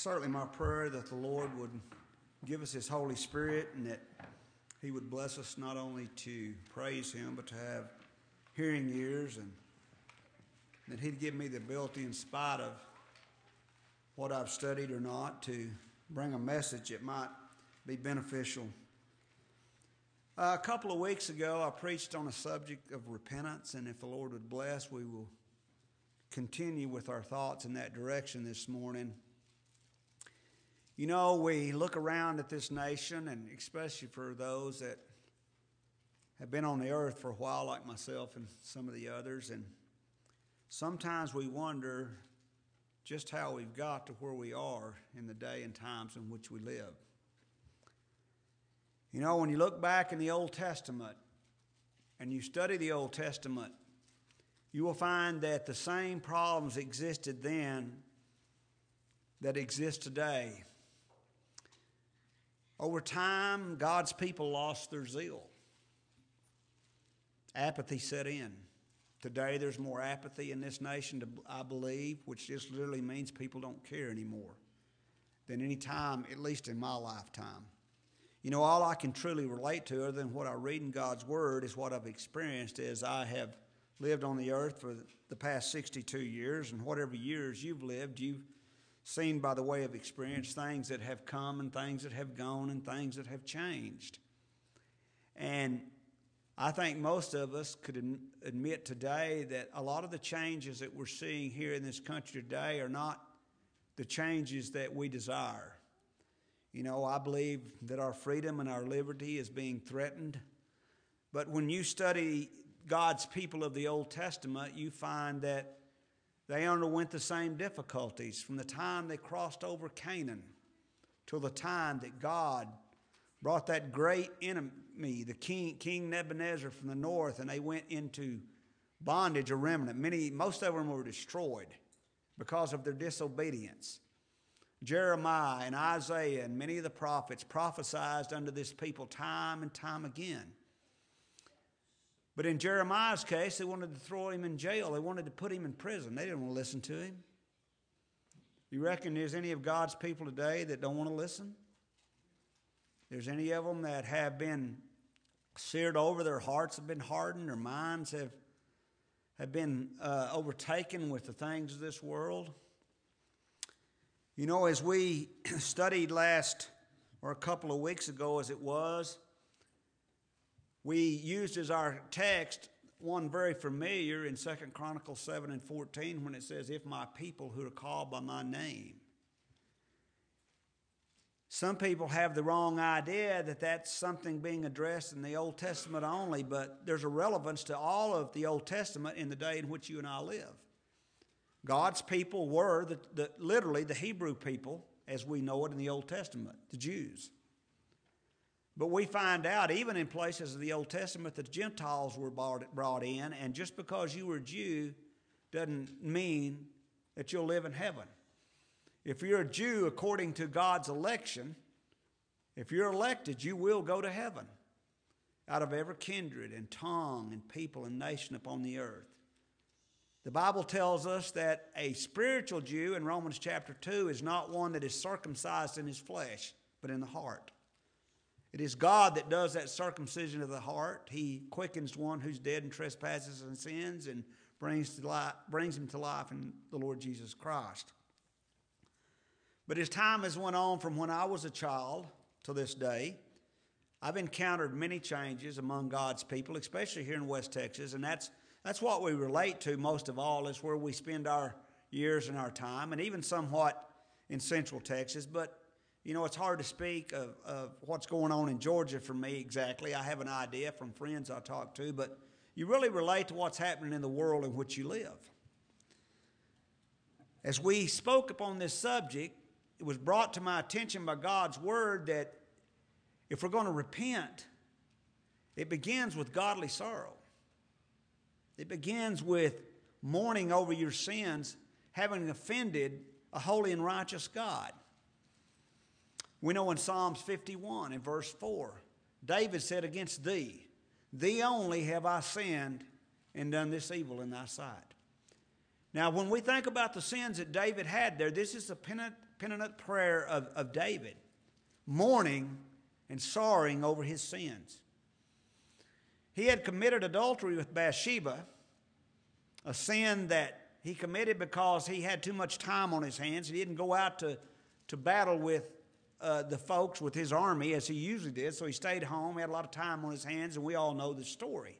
certainly my prayer that the Lord would give us His Holy Spirit and that He would bless us not only to praise Him, but to have hearing ears and that He'd give me the ability, in spite of what I've studied or not, to bring a message that might be beneficial. Uh, a couple of weeks ago, I preached on a subject of repentance, and if the Lord would bless, we will continue with our thoughts in that direction this morning. You know, we look around at this nation, and especially for those that have been on the earth for a while, like myself and some of the others, and sometimes we wonder just how we've got to where we are in the day and times in which we live. You know, when you look back in the Old Testament and you study the Old Testament, you will find that the same problems existed then that exist today. Over time, God's people lost their zeal. Apathy set in. Today, there's more apathy in this nation, I believe, which just literally means people don't care anymore than any time, at least in my lifetime. You know, all I can truly relate to, other than what I read in God's Word, is what I've experienced as I have lived on the earth for the past 62 years, and whatever years you've lived, you've seen by the way of experience things that have come and things that have gone and things that have changed. And I think most of us could admit today that a lot of the changes that we're seeing here in this country today are not the changes that we desire. You know, I believe that our freedom and our liberty is being threatened. But when you study God's people of the Old Testament, you find that they underwent the same difficulties from the time they crossed over Canaan till the time that God brought that great enemy, the king, King Nebuchadnezzar from the north, and they went into bondage, a remnant. Many, most of them were destroyed because of their disobedience. Jeremiah and Isaiah and many of the prophets prophesied unto this people time and time again. But in Jeremiah's case, they wanted to throw him in jail. They wanted to put him in prison. They didn't want to listen to him. You reckon there's any of God's people today that don't want to listen? There's any of them that have been seared over, their hearts have been hardened, their minds have, have been uh, overtaken with the things of this world? You know, as we studied last, or a couple of weeks ago as it was, we used as our text one very familiar in Second Chronicles 7 and 14 when it says, If my people who are called by my name. Some people have the wrong idea that that's something being addressed in the Old Testament only, but there's a relevance to all of the Old Testament in the day in which you and I live. God's people were the, the, literally the Hebrew people, as we know it in the Old Testament, the Jews. But we find out, even in places of the Old Testament, that the Gentiles were brought in, and just because you were a Jew doesn't mean that you'll live in heaven. If you're a Jew according to God's election, if you're elected, you will go to heaven out of every kindred and tongue and people and nation upon the earth. The Bible tells us that a spiritual Jew in Romans chapter 2 is not one that is circumcised in his flesh, but in the heart. It is God that does that circumcision of the heart. He quickens one who's dead in trespasses and sins and brings, to life, brings him to life in the Lord Jesus Christ. But as time has went on from when I was a child to this day, I've encountered many changes among God's people, especially here in West Texas, and that's that's what we relate to most of all is where we spend our years and our time, and even somewhat in Central Texas. But you know, it's hard to speak of, of what's going on in Georgia for me exactly. I have an idea from friends I talk to, but you really relate to what's happening in the world in which you live. As we spoke upon this subject, it was brought to my attention by God's word that if we're going to repent, it begins with godly sorrow. It begins with mourning over your sins, having offended a holy and righteous God. We know in Psalms 51 in verse 4, David said, Against thee, thee only have I sinned and done this evil in thy sight. Now, when we think about the sins that David had there, this is the penitent, penitent prayer of, of David, mourning and sorrowing over his sins. He had committed adultery with Bathsheba, a sin that he committed because he had too much time on his hands. He didn't go out to, to battle with uh, the folks, with his army, as he usually did. So he stayed home, had a lot of time on his hands, and we all know the story.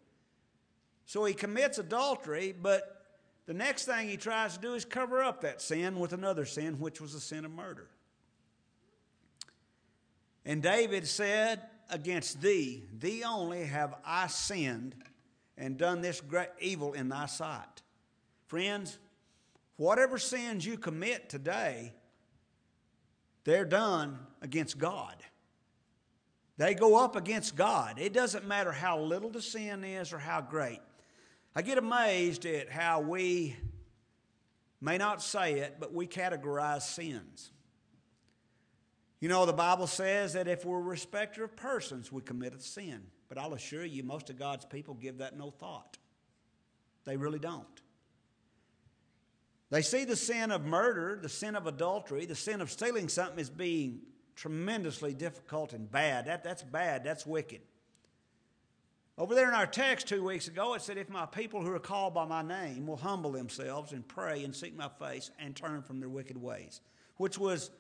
So he commits adultery, but the next thing he tries to do is cover up that sin with another sin, which was the sin of murder. And David said, Against thee, thee only have I sinned and done this great evil in thy sight. Friends, whatever sins you commit today, they're done against God. They go up against God. It doesn't matter how little the sin is or how great. I get amazed at how we may not say it, but we categorize sins. You know, the Bible says that if we're a respecter of persons, we commit a sin. But I'll assure you, most of God's people give that no thought. They really don't. They see the sin of murder, the sin of adultery, the sin of stealing something as being tremendously difficult and bad. That, that's bad, that's wicked. Over there in our text two weeks ago, it said, If my people who are called by my name will humble themselves and pray and seek my face and turn from their wicked ways, which was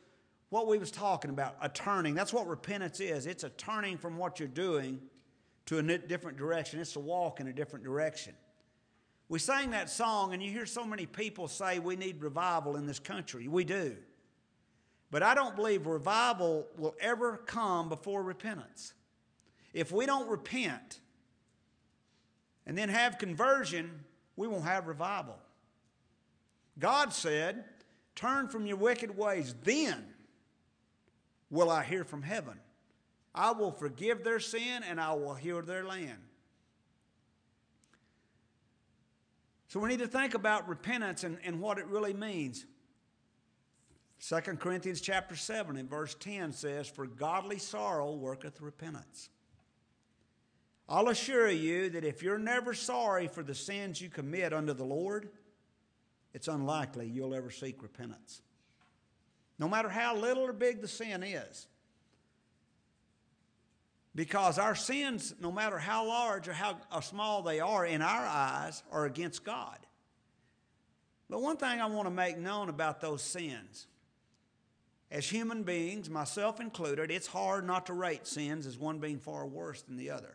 what we was talking about, a turning. That's what repentance is. It's a turning from what you're doing to a different direction. It's a walk in a different direction. We sang that song, and you hear so many people say we need revival in this country. We do. But I don't believe revival will ever come before repentance. If we don't repent, and then have conversion, we won't have revival. God said, Turn from your wicked ways, then will I hear from heaven. I will forgive their sin and I will heal their land. So we need to think about repentance and, and what it really means. 2 Corinthians chapter 7 and verse 10 says, For godly sorrow worketh repentance. I'll assure you that if you're never sorry for the sins you commit unto the Lord, it's unlikely you'll ever seek repentance. No matter how little or big the sin is. Because our sins, no matter how large or how small they are in our eyes, are against God. But one thing I want to make known about those sins as human beings, myself included, it's hard not to rate sins as one being far worse than the other.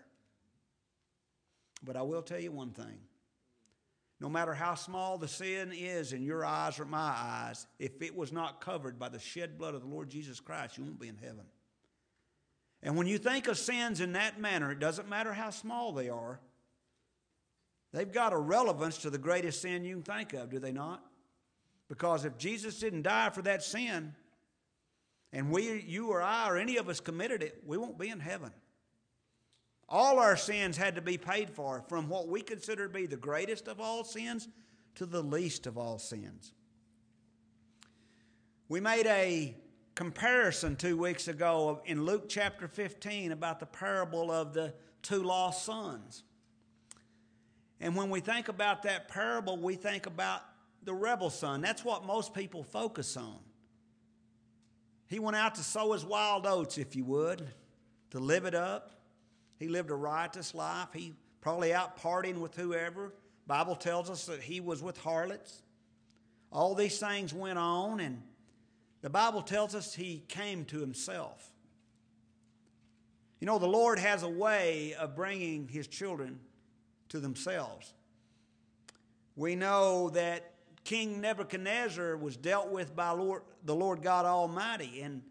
But I will tell you one thing. No matter how small the sin is in your eyes or my eyes, if it was not covered by the shed blood of the Lord Jesus Christ, you won't be in heaven. And when you think of sins in that manner, it doesn't matter how small they are, they've got a relevance to the greatest sin you can think of, do they not? Because if Jesus didn't die for that sin, and we, you or I or any of us committed it, we won't be in heaven. All our sins had to be paid for, from what we consider to be the greatest of all sins to the least of all sins. We made a comparison two weeks ago in Luke chapter 15 about the parable of the two lost sons. And when we think about that parable, we think about the rebel son. That's what most people focus on. He went out to sow his wild oats, if you would, to live it up. He lived a riotous life. He probably out partying with whoever. Bible tells us that he was with harlots. All these things went on, and the Bible tells us he came to himself. You know, the Lord has a way of bringing his children to themselves. We know that King Nebuchadnezzar was dealt with by Lord, the Lord God Almighty, and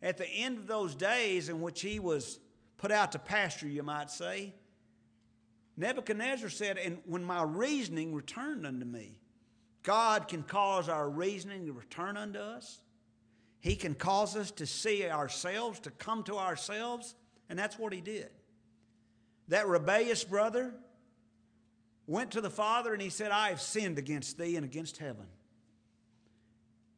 at the end of those days in which he was put out to pasture, you might say. Nebuchadnezzar said, And when my reasoning returned unto me, God can cause our reasoning to return unto us. He can cause us to see ourselves, to come to ourselves, and that's what he did. That rebellious brother went to the Father and he said, I have sinned against thee and against heaven.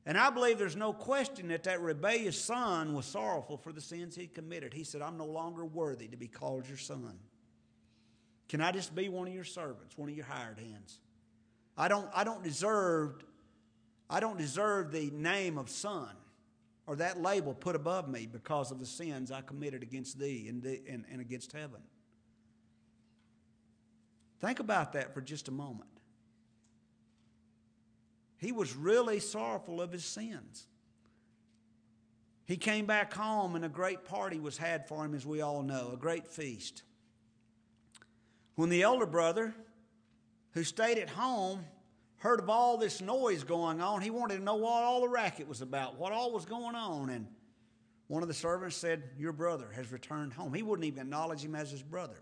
And I believe there's no question that that rebellious son was sorrowful for the sins he committed. He said, I'm no longer worthy to be called your son. Can I just be one of your servants, one of your hired hands? I don't, I don't deserve, I don't deserve the name of son or that label put above me because of the sins I committed against thee and, the, and, and against heaven. Think about that for just a moment. He was really sorrowful of his sins. He came back home and a great party was had for him, as we all know, a great feast. When the elder brother, who stayed at home, heard of all this noise going on, he wanted to know what all the racket was about, what all was going on. And one of the servants said, Your brother has returned home. He wouldn't even acknowledge him as his brother.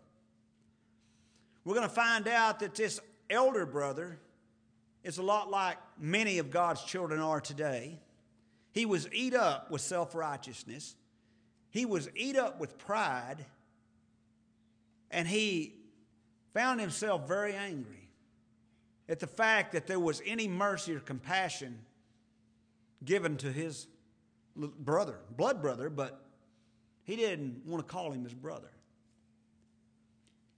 We're going to find out that this elder brother is a lot like many of God's children are today. He was eat up with self righteousness, he was eat up with pride, and he found himself very angry at the fact that there was any mercy or compassion given to his brother, blood brother, but he didn't want to call him his brother.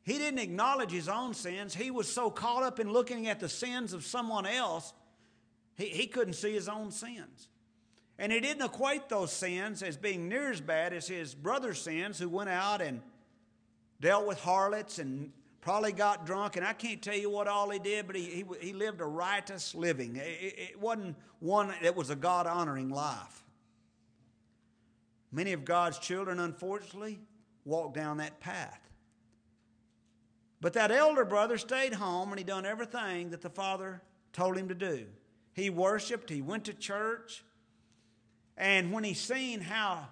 He didn't acknowledge his own sins. He was so caught up in looking at the sins of someone else, he, he couldn't see his own sins. And he didn't equate those sins as being near as bad as his brother's sins, who went out and dealt with harlots and probably got drunk. And I can't tell you what all he did, but he, he, he lived a riotous living. It, it wasn't one that was a God honoring life. Many of God's children, unfortunately, walk down that path. But that elder brother stayed home and he done everything that the father told him to do. He worshiped, he went to church, and when he seen how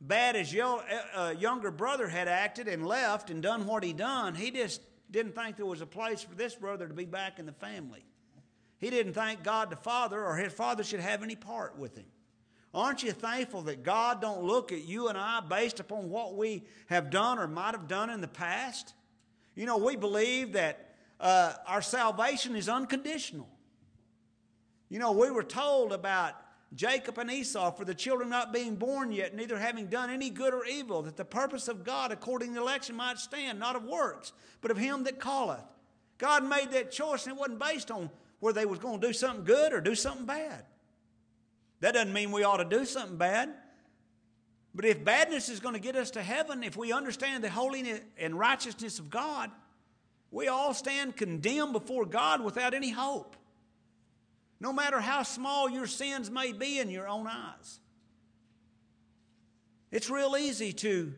bad his uh, younger brother had acted and left and done what he done, he just didn't think there was a place for this brother to be back in the family. He didn't think God the Father or his father should have any part with him. Aren't you thankful that God don't look at you and I based upon what we have done or might have done in the past? You know, we believe that uh, our salvation is unconditional. You know, we were told about Jacob and Esau, for the children not being born yet, neither having done any good or evil, that the purpose of God according to election might stand, not of works, but of him that calleth. God made that choice, and it wasn't based on whether they was going to do something good or do something bad. That doesn't mean we ought to do something bad. But if badness is going to get us to heaven, if we understand the holiness and righteousness of God, we all stand condemned before God without any hope no matter how small your sins may be in your own eyes. It's real easy to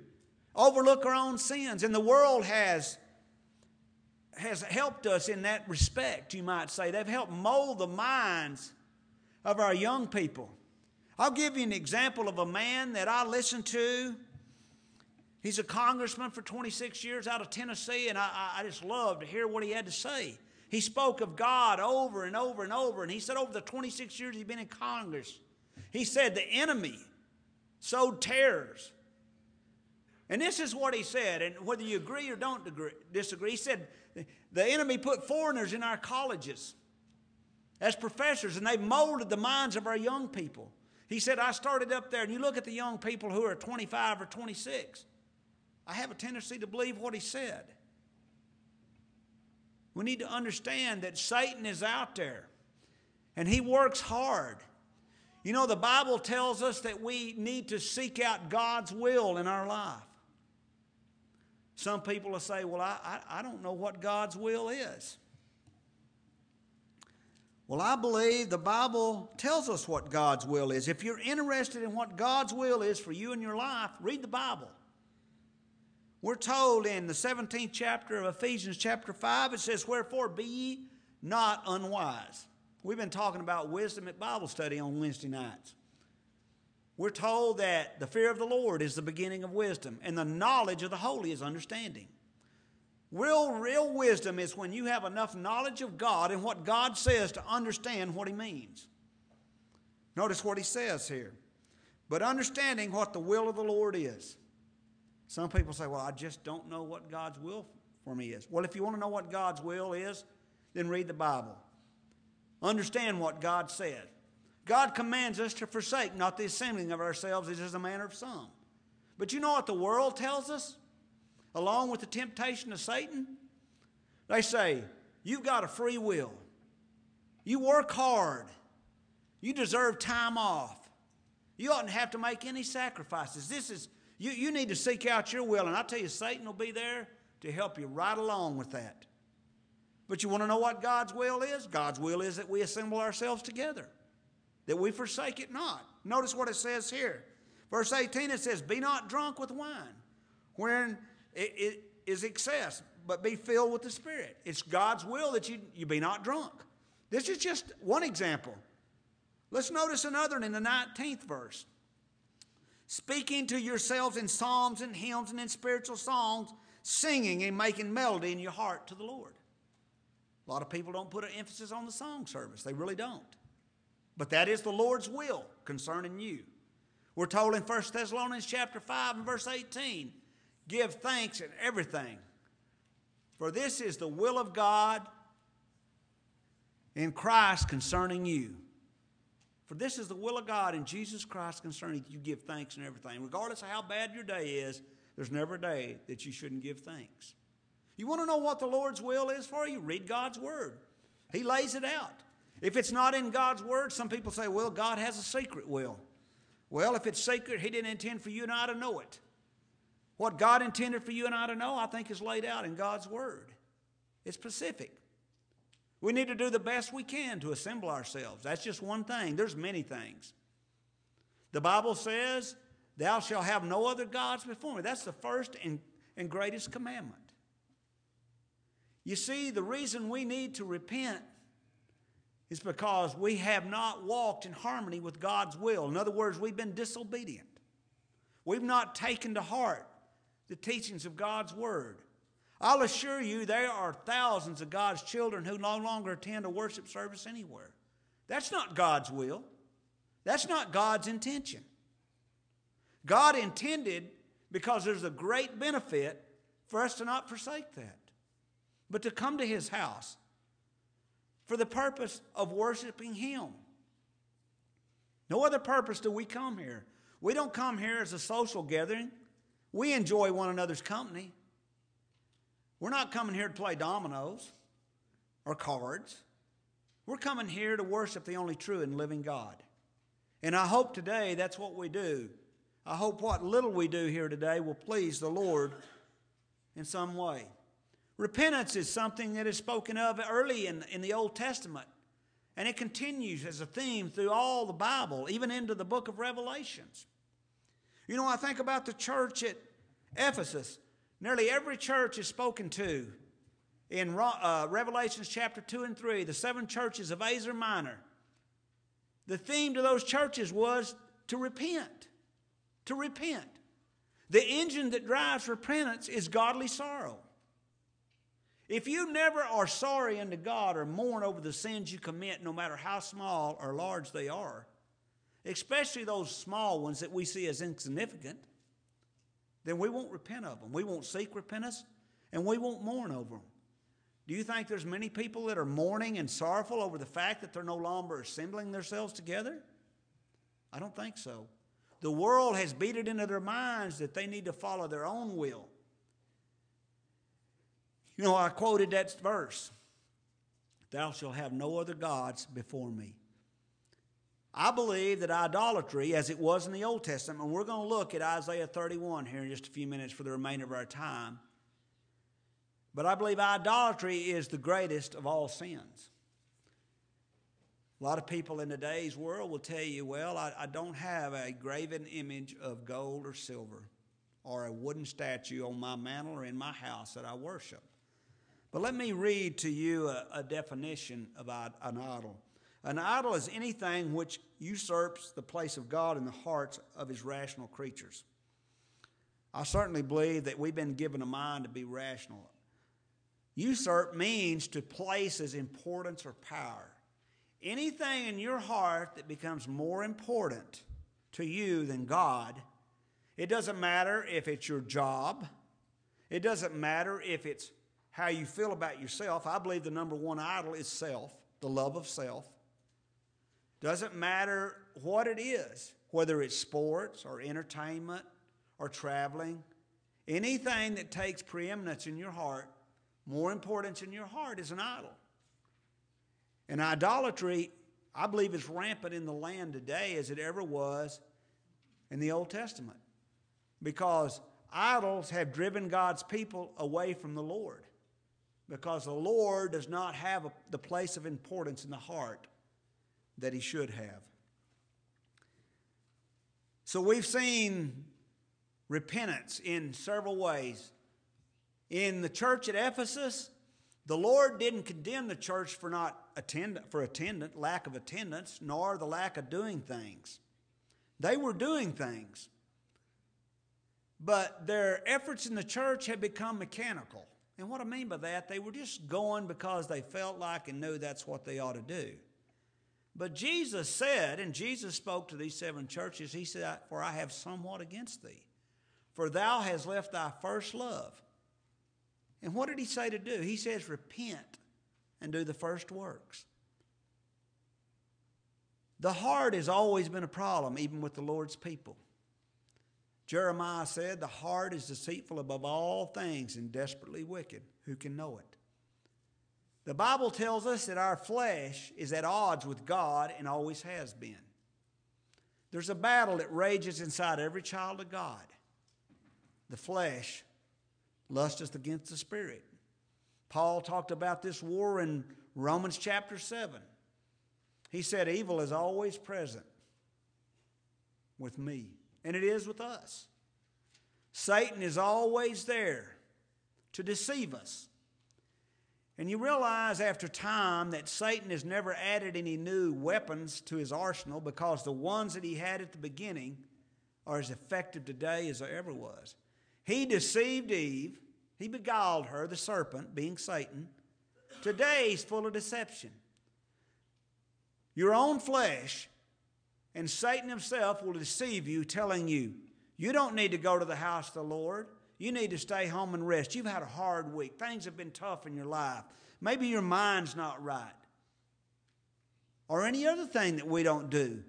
overlook our own sins, and the world has, has helped us in that respect, you might say. They've helped mold the minds of our young people. I'll give you an example of a man that I listened to. He's a congressman for 26 years out of Tennessee, and I, I just love to hear what he had to say. He spoke of God over and over and over. And he said, over the 26 years he's been in Congress, he said, the enemy sowed tares. And this is what he said, and whether you agree or don't agree, disagree, he said, the enemy put foreigners in our colleges as professors, and they molded the minds of our young people. He said, I started up there, and you look at the young people who are 25 or 26. I have a tendency to believe what he said. We need to understand that Satan is out there and he works hard. You know, the Bible tells us that we need to seek out God's will in our life. Some people will say, Well, I, I, I don't know what God's will is. Well, I believe the Bible tells us what God's will is. If you're interested in what God's will is for you in your life, read the Bible. We're told in the 17th chapter of Ephesians, chapter 5, it says, Wherefore be ye not unwise. We've been talking about wisdom at Bible study on Wednesday nights. We're told that the fear of the Lord is the beginning of wisdom, and the knowledge of the holy is understanding. Real, real wisdom is when you have enough knowledge of God and what God says to understand what He means. Notice what He says here. But understanding what the will of the Lord is. Some people say, Well, I just don't know what God's will for me is. Well, if you want to know what God's will is, then read the Bible. Understand what God said. God commands us to forsake not the assembling of ourselves as is the manner of some. But you know what the world tells us? Along with the temptation of Satan? They say, You've got a free will. You work hard. You deserve time off. You oughtn't have to make any sacrifices. This is, you, you need to seek out your will. And I tell you, Satan will be there to help you right along with that. But you want to know what God's will is? God's will is that we assemble ourselves together, that we forsake it not. Notice what it says here. Verse 18 it says, Be not drunk with wine, wherein it, is excess, but be filled with the Spirit. It's God's will that you, you be not drunk. This is just one example. Let's notice another in the 19th verse. Speaking to yourselves in psalms and hymns and in spiritual songs, singing and making melody in your heart to the Lord. A lot of people don't put an emphasis on the song service, they really don't. But that is the Lord's will concerning you. We're told in 1 Thessalonians chapter 5 and verse 18, give thanks in everything. For this is the will of God in Christ concerning you. For this is the will of God in Jesus Christ concerning you. Give thanks in everything. Regardless of how bad your day is, there's never a day that you shouldn't give thanks. You want to know what the Lord's will is for you? Read God's Word. He lays it out. If it's not in God's Word, some people say, well, God has a secret will. Well, if it's secret, He didn't intend for you and I to know it. What God intended for you and I to know, I think, is laid out in God's Word. It's specific. We need to do the best we can to assemble ourselves. That's just one thing. There's many things. The Bible says, Thou shalt have no other gods before me. That's the first and, and greatest commandment. You see, the reason we need to repent is because we have not walked in harmony with God's will. In other words, we've been disobedient. We've not taken to heart the teachings of God's Word. I'll assure you, there are thousands of God's children who no longer attend a worship service anywhere. That's not God's will, that's not God's intention. God intended, because there's a great benefit, for us to not forsake that, but to come to His house for the purpose of worshiping Him. No other purpose do we come here. We don't come here as a social gathering. We enjoy one another's company. We're not coming here to play dominoes or cards. We're coming here to worship the only true and living God. And I hope today that's what we do. I hope what little we do here today will please the Lord in some way. Repentance is something that is spoken of early in, in the Old Testament, and it continues as a theme through all the Bible, even into the book of Revelations. You know, I think about the church at Ephesus. Nearly every church is spoken to in uh, Revelations chapter 2 and 3, the seven churches of Asia Minor. The theme to those churches was to repent. To repent. The engine that drives repentance is godly sorrow. If you never are sorry unto God or mourn over the sins you commit, no matter how small or large they are, especially those small ones that we see as insignificant, then we won't repent of them. We won't seek repentance and we won't mourn over them. Do you think there's many people that are mourning and sorrowful over the fact that they're no longer assembling themselves together? I don't think so. The world has beat it into their minds that they need to follow their own will. You know, I quoted that verse Thou shalt have no other gods before me. I believe that idolatry, as it was in the Old Testament, and we're going to look at Isaiah 31 here in just a few minutes for the remainder of our time. But I believe idolatry is the greatest of all sins. A lot of people in today's world will tell you, well, I, I, don't have a graven image of gold or silver or a wooden statue on my mantle or in my house that I worship. But let me read to you a, a definition of an idol. An idol is anything which usurps the place of God in the hearts of his rational creatures. I certainly believe that we've been given a mind to be rational. Usurp means to place as importance or power. Anything in your heart that becomes more important to you than God, it doesn't matter if it's your job, it doesn't matter if it's how you feel about yourself. I believe the number one idol is self, the love of self. Doesn't matter what it is, whether it's sports or entertainment or traveling, anything that takes preeminence in your heart, more importance in your heart, is an idol. And idolatry, I believe, is rampant in the land today as it ever was in the Old Testament. Because idols have driven God's people away from the Lord. Because the Lord does not have a, the place of importance in the heart that he should have. So we've seen repentance in several ways. In the church at Ephesus, the Lord didn't condemn the church for not attend for attendant, lack of attendance, nor the lack of doing things. They were doing things. But their efforts in the church had become mechanical. And what I mean by that, they were just going because they felt like and knew that's what they ought to do. But Jesus said, and Jesus spoke to these seven churches, He said, For I have somewhat against thee, for thou hast left thy first love. And what did He say to do? He says, Repent and do the first works. The heart has always been a problem, even with the Lord's people. Jeremiah said, The heart is deceitful above all things and desperately wicked. Who can know it? The Bible tells us that our flesh is at odds with God and always has been. There's a battle that rages inside every child of God. The flesh lusteth against the spirit. Paul talked about this war in Romans chapter 7. He said, Evil is always present with me, and it is with us. Satan is always there to deceive us. And you realize after time that Satan has never added any new weapons to his arsenal because the ones that he had at the beginning are as effective today as there ever was. He deceived Eve, he beguiled her, the serpent, being Satan. Today he's full of deception. Your own flesh and Satan himself will deceive you, telling you, you don't need to go to the house of the Lord. You need to stay home and rest. You've had a hard week. Things have been tough in your life. Maybe your mind's not right. Or any other thing that we don't do.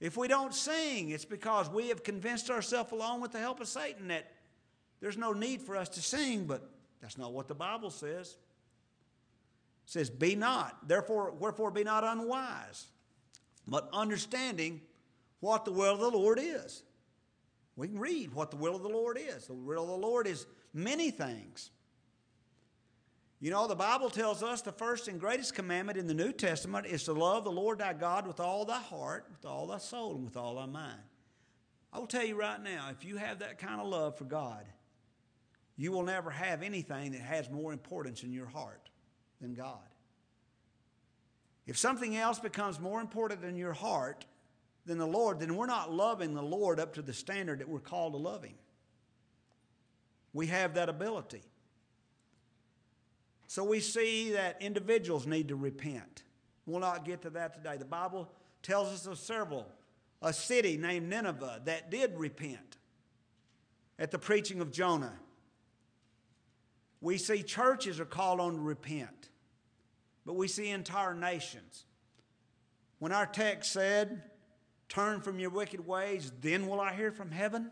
If we don't sing, it's because we have convinced ourselves, along with the help of Satan, that there's no need for us to sing, but that's not what the Bible says. It says, Be not, therefore, wherefore be not unwise, but understanding what the will of the Lord is. We can read what the will of the Lord is. The will of the Lord is many things. You know, the Bible tells us the first and greatest commandment in the New Testament is to love the Lord thy God with all thy heart, with all thy soul, and with all thy mind. I will tell you right now, if you have that kind of love for God, you will never have anything that has more importance in your heart than God. If something else becomes more important in your heart, than the Lord, then we're not loving the Lord up to the standard that we're called to love Him. We have that ability. So we see that individuals need to repent. We'll not get to that today. The Bible tells us of several. A city named Nineveh that did repent at the preaching of Jonah. We see churches are called on to repent, but we see entire nations. When our text said, Turn from your wicked ways, then will I hear from heaven.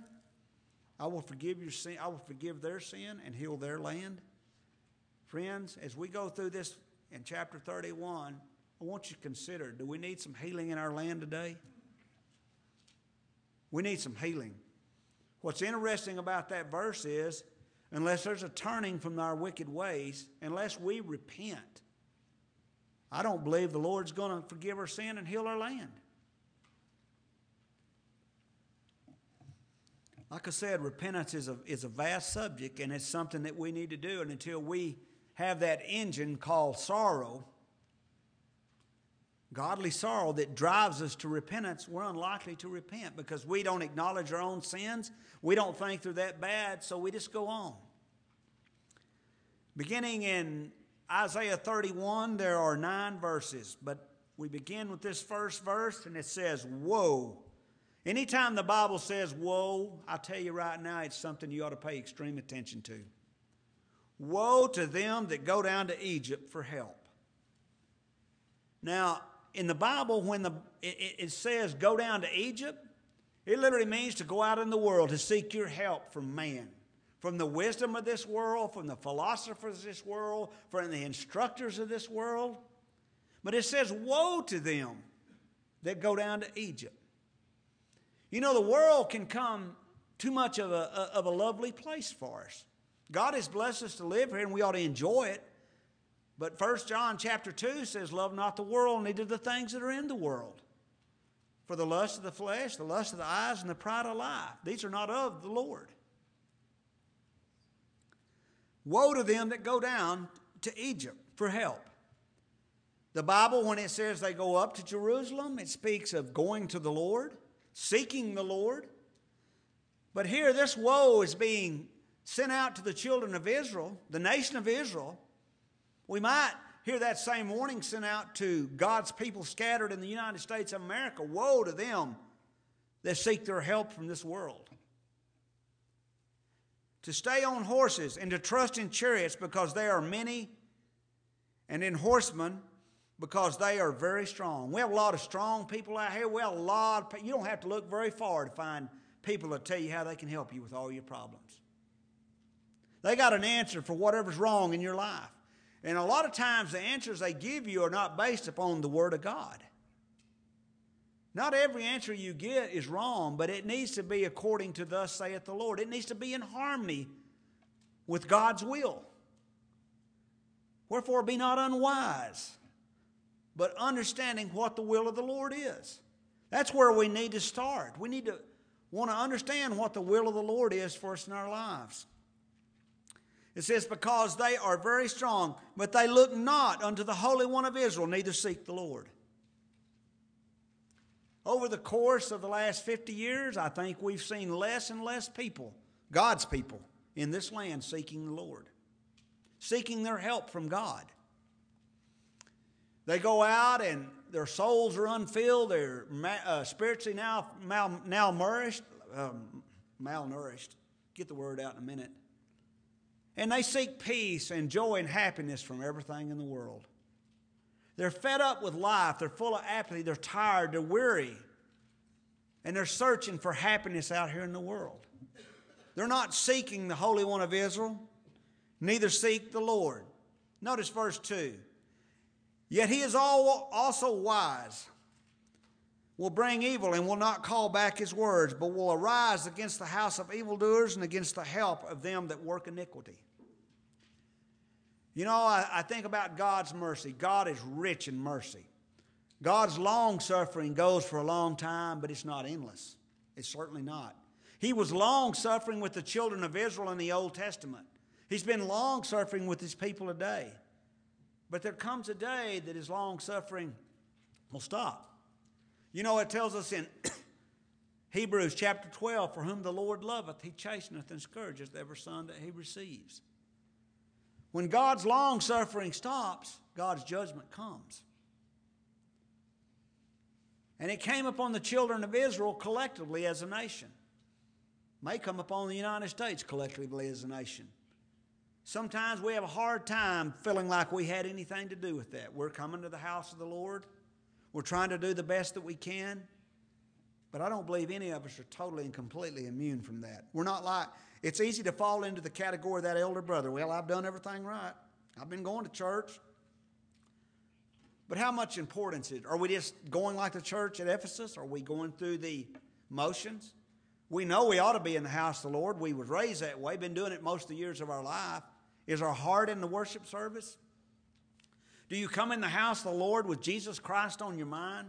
I will forgive your sin, I will forgive their sin and heal their land. Friends, as we go through this in chapter 31, I want you to consider do we need some healing in our land today? We need some healing. What's interesting about that verse is unless there's a turning from our wicked ways, unless we repent, I don't believe the Lord's going to forgive our sin and heal our land. Like I said, repentance is a, is a vast subject and it's something that we need to do. And until we have that engine called sorrow, godly sorrow that drives us to repentance, we're unlikely to repent because we don't acknowledge our own sins. We don't think they're that bad, so we just go on. Beginning in Isaiah 31, there are nine verses, but we begin with this first verse and it says, Woe Anytime the Bible says woe, I tell you right now, it's something you ought to pay extreme attention to. Woe to them that go down to Egypt for help. Now, in the Bible, when the, it, it says go down to Egypt, it literally means to go out in the world to seek your help from man, from the wisdom of this world, from the philosophers of this world, from the instructors of this world. But it says, Woe to them that go down to Egypt. You know, the world can come too much of a, of a lovely place for us. God has blessed us to live here and we ought to enjoy it. But 1 John chapter 2 says, Love not the world, neither the things that are in the world. For the lust of the flesh, the lust of the eyes, and the pride of life, these are not of the Lord. Woe to them that go down to Egypt for help. The Bible, when it says they go up to Jerusalem, it speaks of going to the Lord, seeking the Lord. But here, this woe is being sent out to the children of Israel, the nation of Israel. We might hear that same warning sent out to God's people scattered in the United States of America. Woe to them that seek their help from this world. To stay on horses and to trust in chariots because they are many, and in horsemen because they are very strong. We have a lot of strong people out here. We have a lot of, you don't have to look very far to find people that tell you how they can help you with all your problems. They got an answer for whatever's wrong in your life. And a lot of times the answers they give you are not based upon the Word of God. Not every answer you get is wrong, but it needs to be according to thus saith the Lord. It needs to be in harmony with God's will. Wherefore, be not unwise, but understanding what the will of the Lord is. That's where we need to start. We need to want to understand what the will of the Lord is for us in our lives. It says, Because they are very strong, but they look not unto the Holy One of Israel, neither seek the Lord. Over the course of the last 50 years, I think we've seen less and less people, God's people, in this land seeking the Lord, seeking their help from God. They go out and their souls are unfilled, they're uh, spiritually now mal, malnourished, um, malnourished. Get the word out in a minute. And they seek peace and joy and happiness from everything in the world. They're fed up with life. They're full of apathy. They're tired. They're weary. And they're searching for happiness out here in the world. They're not seeking the Holy One of Israel, neither seek the Lord. Notice verse 2. Yet he is all, also wise, will bring evil and will not call back his words, but will arise against the house of evildoers and against the help of them that work iniquity. You know, I, I think about God's mercy. God is rich in mercy. God's long suffering goes for a long time, but it's not endless. It's certainly not. He was long suffering with the children of Israel in the Old Testament. He's been long suffering with his people today. But there comes a day that his long suffering will stop. You know, it tells us in Hebrews chapter 12 For whom the Lord loveth, he chasteneth and scourgeth every son that he receives. When God's long suffering stops, God's judgment comes. And it came upon the children of Israel collectively as a nation. May come upon the United States collectively as a nation. Sometimes we have a hard time feeling like we had anything to do with that. We're coming to the house of the Lord. We're trying to do the best that we can. But I don't believe any of us are totally and completely immune from that. We're not like, it's easy to fall into the category of that elder brother. Well, I've done everything right. I've been going to church. But how much importance is it? Are we just going like the church at Ephesus? Are we going through the motions? We know we ought to be in the house of the Lord. We was raised that way, been doing it most of the years of our life. Is our heart in the worship service? Do you come in the house of the Lord with Jesus Christ on your mind?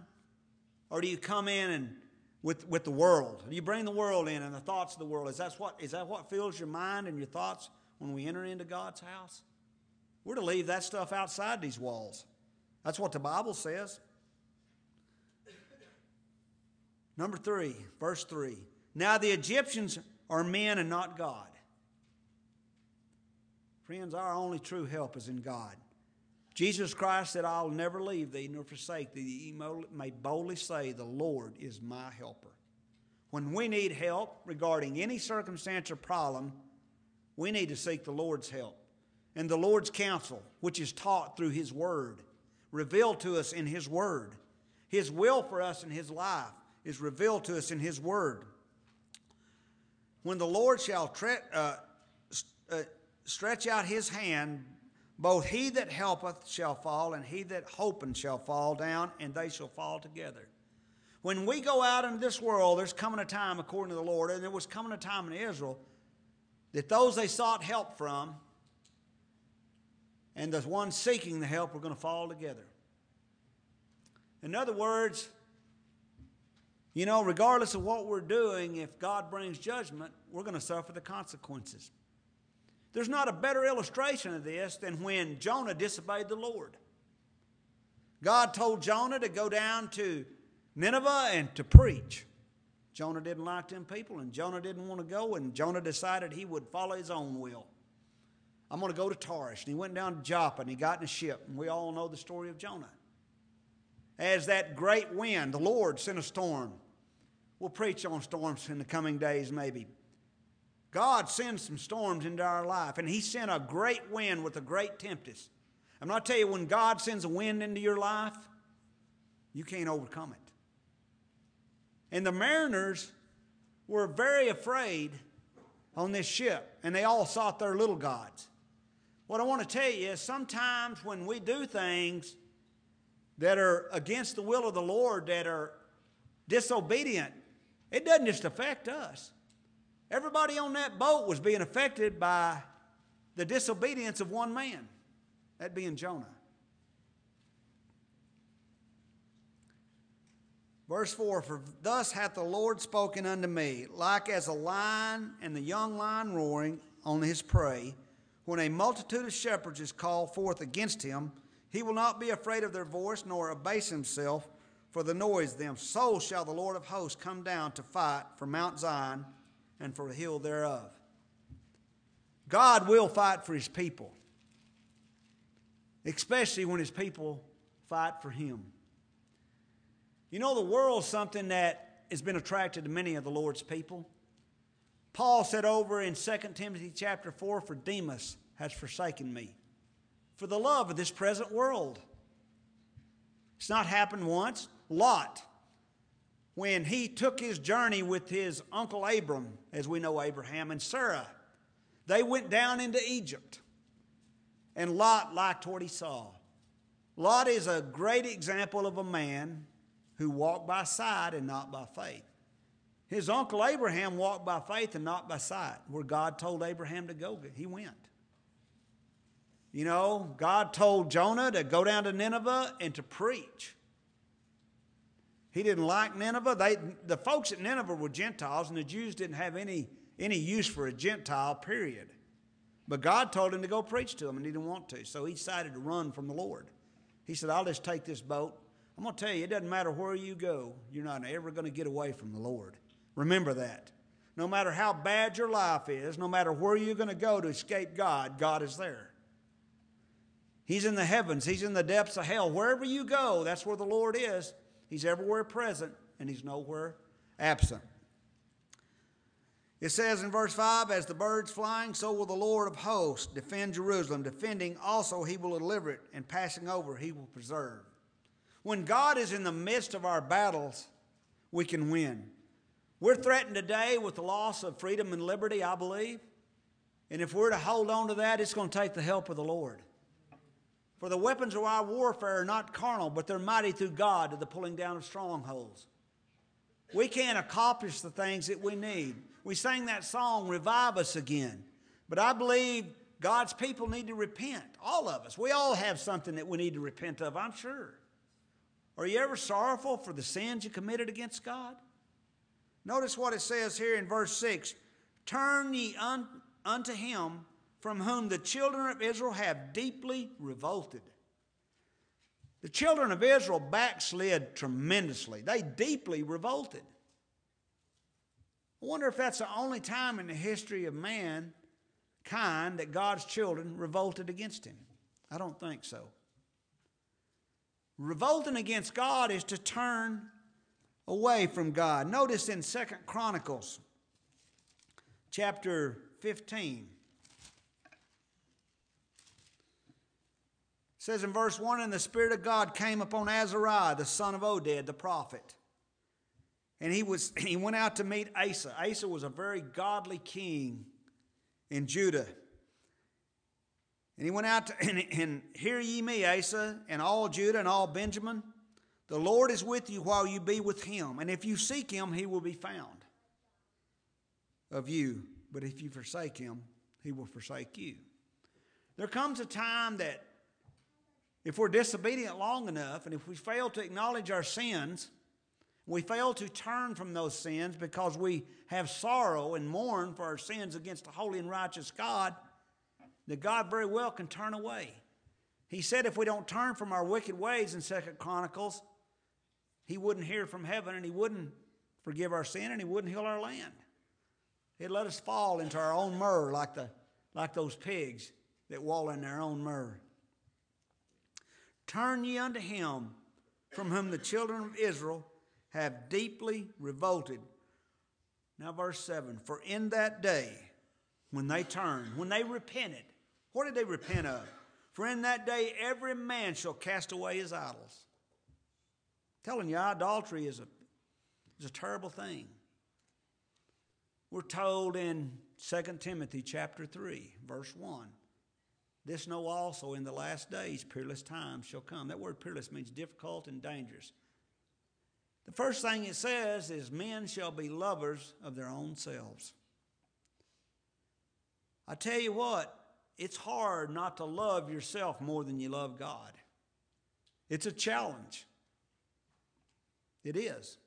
Or do you come in and with, with the world? Do you bring the world in and the thoughts of the world? Is that, what, is that what fills your mind and your thoughts when we enter into God's house? We're to leave that stuff outside these walls. That's what the Bible says. Number three, verse three. Now the Egyptians are men and not God. Friends, our only true help is in God. Jesus Christ said, I'll never leave thee nor forsake thee. He may boldly say, The Lord is my helper. When we need help regarding any circumstance or problem, we need to seek the Lord's help. And the Lord's counsel, which is taught through His Word, revealed to us in His Word. His will for us in His life is revealed to us in His Word. When the Lord shall tre- uh, uh, stretch out His hand Both he that helpeth shall fall, and he that hopeth shall fall down, and they shall fall together. When we go out into this world, there's coming a time, according to the Lord, and there was coming a time in Israel, that those they sought help from and the ones seeking the help were going to fall together. In other words, you know, regardless of what we're doing, if God brings judgment, we're going to suffer the consequences. There's not a better illustration of this than when Jonah disobeyed the Lord. God told Jonah to go down to Nineveh and to preach. Jonah didn't like them people, and Jonah didn't want to go, and Jonah decided he would follow his own will. I'm going to go to Tarshish. And he went down to Joppa and he got in a ship, and we all know the story of Jonah. As that great wind, the Lord sent a storm. We'll preach on storms in the coming days, maybe. God sends some storms into our life, and He sent a great wind with a great tempest. I'm not tell you, when God sends a wind into your life, you can't overcome it. And the mariners were very afraid on this ship, and they all sought their little gods. What I want to tell you is sometimes when we do things that are against the will of the Lord, that are disobedient, it doesn't just affect us. Everybody on that boat was being affected by the disobedience of one man, that being Jonah. Verse 4 For thus hath the Lord spoken unto me, like as a lion and the young lion roaring on his prey, when a multitude of shepherds is called forth against him, he will not be afraid of their voice, nor abase himself for the noise of them. So shall the Lord of hosts come down to fight for Mount Zion and for the hill thereof. God will fight for his people, especially when his people fight for him. You know, the world's something that has been attracted to many of the Lord's people. Paul said over in 2 Timothy chapter 4 For Demas has forsaken me for the love of this present world. It's not happened once. Lot, when he took his journey with his uncle Abram, as we know Abraham, and Sarah, they went down into Egypt. And Lot liked what he saw. Lot is a great example of a man who walked by sight and not by faith. His uncle Abraham walked by faith and not by sight. Where God told Abraham to go, he went. You know, God told Jonah to go down to Nineveh and to preach. He didn't like Nineveh. They, the folks at Nineveh were Gentiles, and the Jews didn't have any, any use for a Gentile, period. But God told him to go preach to them, and he didn't want to. So he decided to run from the Lord. He said, I'll just take this boat I'm going to tell you, it doesn't matter where you go, you're not ever going to get away from the Lord. Remember that. No matter how bad your life is, no matter where you're going to go to escape God, God is there. He's in the heavens, He's in the depths of hell. Wherever you go, that's where the Lord is. He's everywhere present, and He's nowhere absent. It says in verse 5 As the birds flying, so will the Lord of hosts defend Jerusalem. Defending also, He will deliver it, and passing over, He will preserve. When God is in the midst of our battles, we can win. We're threatened today with the loss of freedom and liberty, I believe. And if we're to hold on to that, it's going to take the help of the Lord. For the weapons of our warfare are not carnal, but they're mighty through God to the pulling down of strongholds. We can't accomplish the things that we need. We sang that song, Revive Us Again. But I believe God's people need to repent. All of us. We all have something that we need to repent of, I'm sure. Are you ever sorrowful for the sins you committed against God? Notice what it says here in verse 6 Turn ye un, unto him from whom the children of Israel have deeply revolted. The children of Israel backslid tremendously, they deeply revolted. I wonder if that's the only time in the history of mankind that God's children revolted against him. I don't think so. Revolting against God is to turn away from God. Notice in Second Chronicles chapter 15. Says in verse 1 And the Spirit of God came upon Azariah, the son of Oded, the prophet. And he, was, he went out to meet Asa. Asa was a very godly king in Judah. And he went out to, and, and hear ye me, Asa, and all Judah and all Benjamin. The Lord is with you while you be with him. And if you seek him, he will be found of you. But if you forsake him, he will forsake you. There comes a time that if we're disobedient long enough, and if we fail to acknowledge our sins, we fail to turn from those sins because we have sorrow and mourn for our sins against a holy and righteous God, that God very well can turn away. He said if we don't turn from our wicked ways in Second Chronicles, he wouldn't hear from heaven and he wouldn't forgive our sin and he wouldn't heal our land. He'd let us fall into our own myrrh like, the, like those pigs that wallow in their own myrrh. Turn ye unto him from whom the children of Israel have deeply revolted. Now, verse 7 For in that day, when they turned, when they repented, what did they repent of? For in that day, every man shall cast away his idols. I'm telling you, idolatry is a, is a terrible thing. We're told in 2 Timothy chapter 3, verse 1. This know also in the last days peerless times shall come. That word peerless means difficult and dangerous. The first thing it says is men shall be lovers of their own selves. I tell you what, it's hard not to love yourself more than you love God. It's a challenge. It is.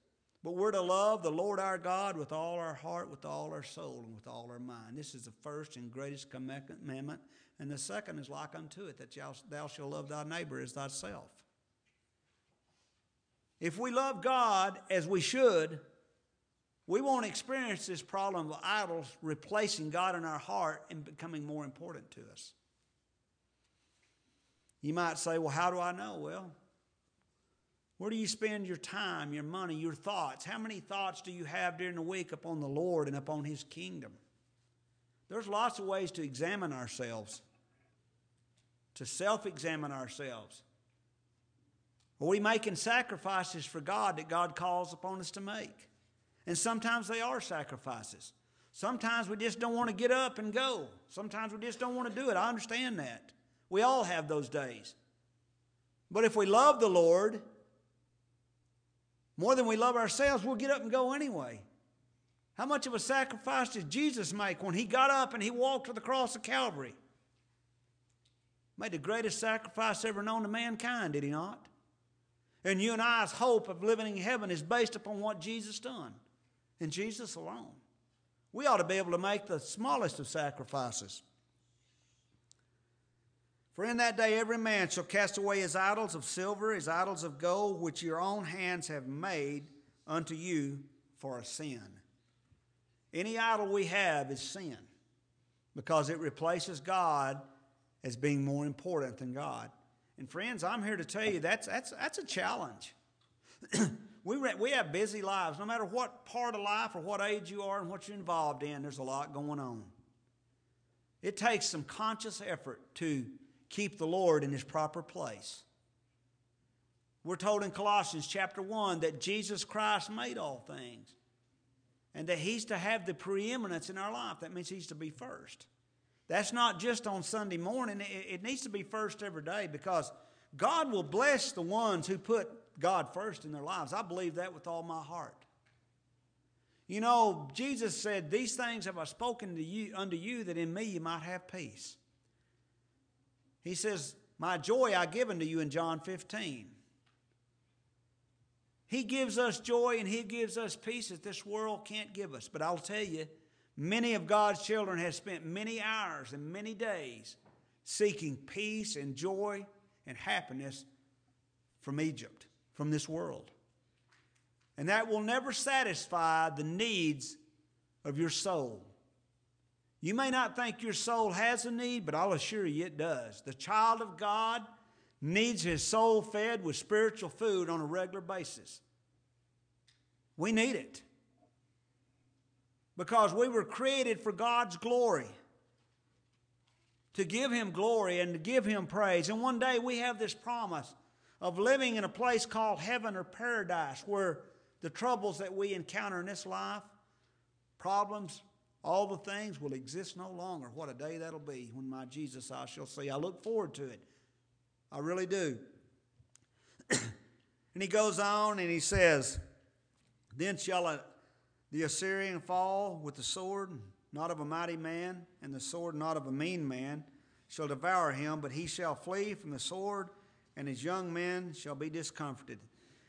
But we're to love the Lord our God with all our heart, with all our soul, and with all our mind. This is the first and greatest commandment. And the second is like unto it, that thou shalt love thy neighbor as thyself. If we love God as we should, we won't experience this problem of idols replacing God in our heart and becoming more important to us. You might say, Well, how do I know? Well, where do you spend your time, your money, your thoughts? How many thoughts do you have during the week upon the Lord and upon His kingdom? There's lots of ways to examine ourselves, to self examine ourselves. Are we making sacrifices for God that God calls upon us to make? And sometimes they are sacrifices. Sometimes we just don't want to get up and go. Sometimes we just don't want to do it. I understand that. We all have those days. But if we love the Lord more than we love ourselves, we'll get up and go anyway. How much of a sacrifice did Jesus make when he got up and he walked to the cross of Calvary? Made the greatest sacrifice ever known to mankind, did he not? And you and I's hope of living in heaven is based upon what Jesus done and Jesus alone. We ought to be able to make the smallest of sacrifices. For in that day every man shall cast away his idols of silver, his idols of gold, which your own hands have made unto you for a sin. Any idol we have is sin because it replaces God as being more important than God. And friends, I'm here to tell you that's, that's, that's a challenge. we, we have busy lives. No matter what part of life or what age you are and what you're involved in, there's a lot going on. It takes some conscious effort to keep the Lord in his proper place. We're told in Colossians chapter 1 that Jesus Christ made all things and that he's to have the preeminence in our life. That means he's to be first. That's not just on Sunday morning, it, needs to be first every day because God will bless the ones who put God first in their lives. I believe that with all my heart. You know, Jesus said, These things have I spoken to you unto you that in me you might have peace. He says, My joy I give unto you in John 15. He gives us joy and He gives us peace that this world can't give us. But I'll tell you, Many of God's children have spent many hours and many days seeking peace and joy and happiness from Egypt, from this world. And that will never satisfy the needs of your soul. You may not think your soul has a need, but I'll assure you it does. The child of God needs his soul fed with spiritual food on a regular basis. We need it because we were created for God's glory. To give Him glory and to give Him praise. And one day we have this promise of living in a place called heaven or paradise where the troubles that we encounter in this life, problems, All the things will exist no longer. What a day that'll be when my Jesus I shall see. I look forward to it. I really do. and he goes on and he says, Then shall the Assyrian fall with the sword, not of a mighty man, and the sword not of a mean man, shall devour him, but he shall flee from the sword, and his young men shall be discomforted.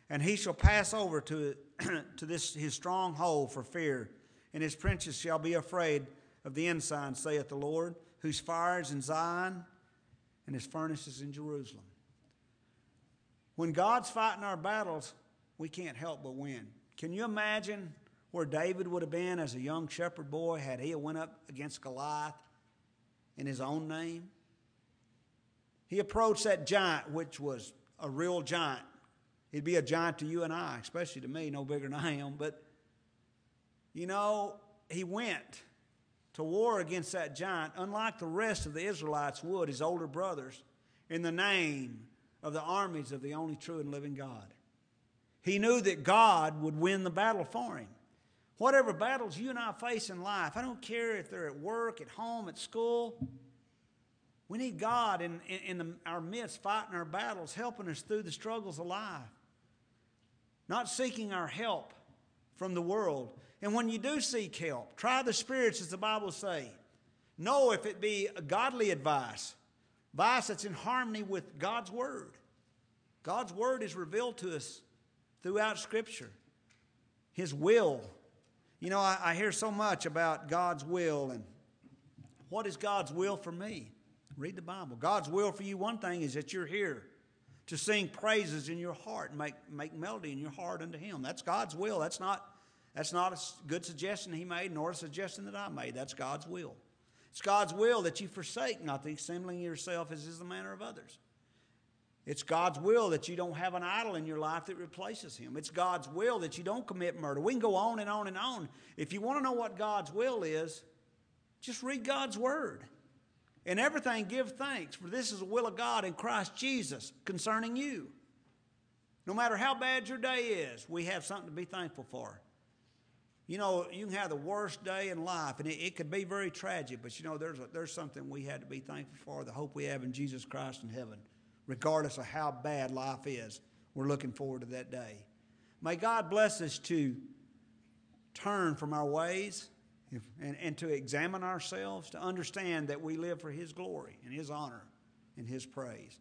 And he shall pass over to, to this his stronghold for fear, and his princes shall be afraid of the ensign, saith the Lord, whose fire is in Zion, and his furnace is in Jerusalem. When God's fighting our battles, we can't help but win. Can you imagine where David would have been as a young shepherd boy had he went up against Goliath in his own name? He approached that giant, which was a real giant. He'd be a giant to you and I, especially to me, no bigger than I am. But, you know, he went to war against that giant, unlike the rest of the Israelites would, his older brothers, in the name of the armies of the only true and living God. He knew that God would win the battle for him. Whatever battles you and I face in life, I don't care if they're at work, at home, at school, we need God in, in, in the, our midst fighting our battles, helping us through the struggles of life, not seeking our help from the world. And when you do seek help, try the spirits, as the Bible say. Know if it be godly advice, advice that's in harmony with God's Word. God's Word is revealed to us throughout Scripture. His will. You know, I, I hear so much about God's will and what is God's will for me? Read the Bible. God's will for you, one thing is that you're here to sing praises in your heart and make, make melody in your heart unto Him. That's God's will. That's not, that's not a good suggestion He made, nor a suggestion that I made. That's God's will. It's God's will that you forsake not the assembling yourself as is the manner of others. It's God's will that you don't have an idol in your life that replaces Him. It's God's will that you don't commit murder. We can go on and on and on. If you want to know what God's will is, just read God's Word. In everything, give thanks, for this is the will of God in Christ Jesus concerning you. No matter how bad your day is, we have something to be thankful for. You know, you can have the worst day in life, and it, it could be very tragic, but you know, there's, a, there's something we had to be thankful for the hope we have in Jesus Christ in heaven, regardless of how bad life is. We're looking forward to that day. May God bless us to turn from our ways and, and to examine ourselves, to understand that we live for His glory and His honor and His praise.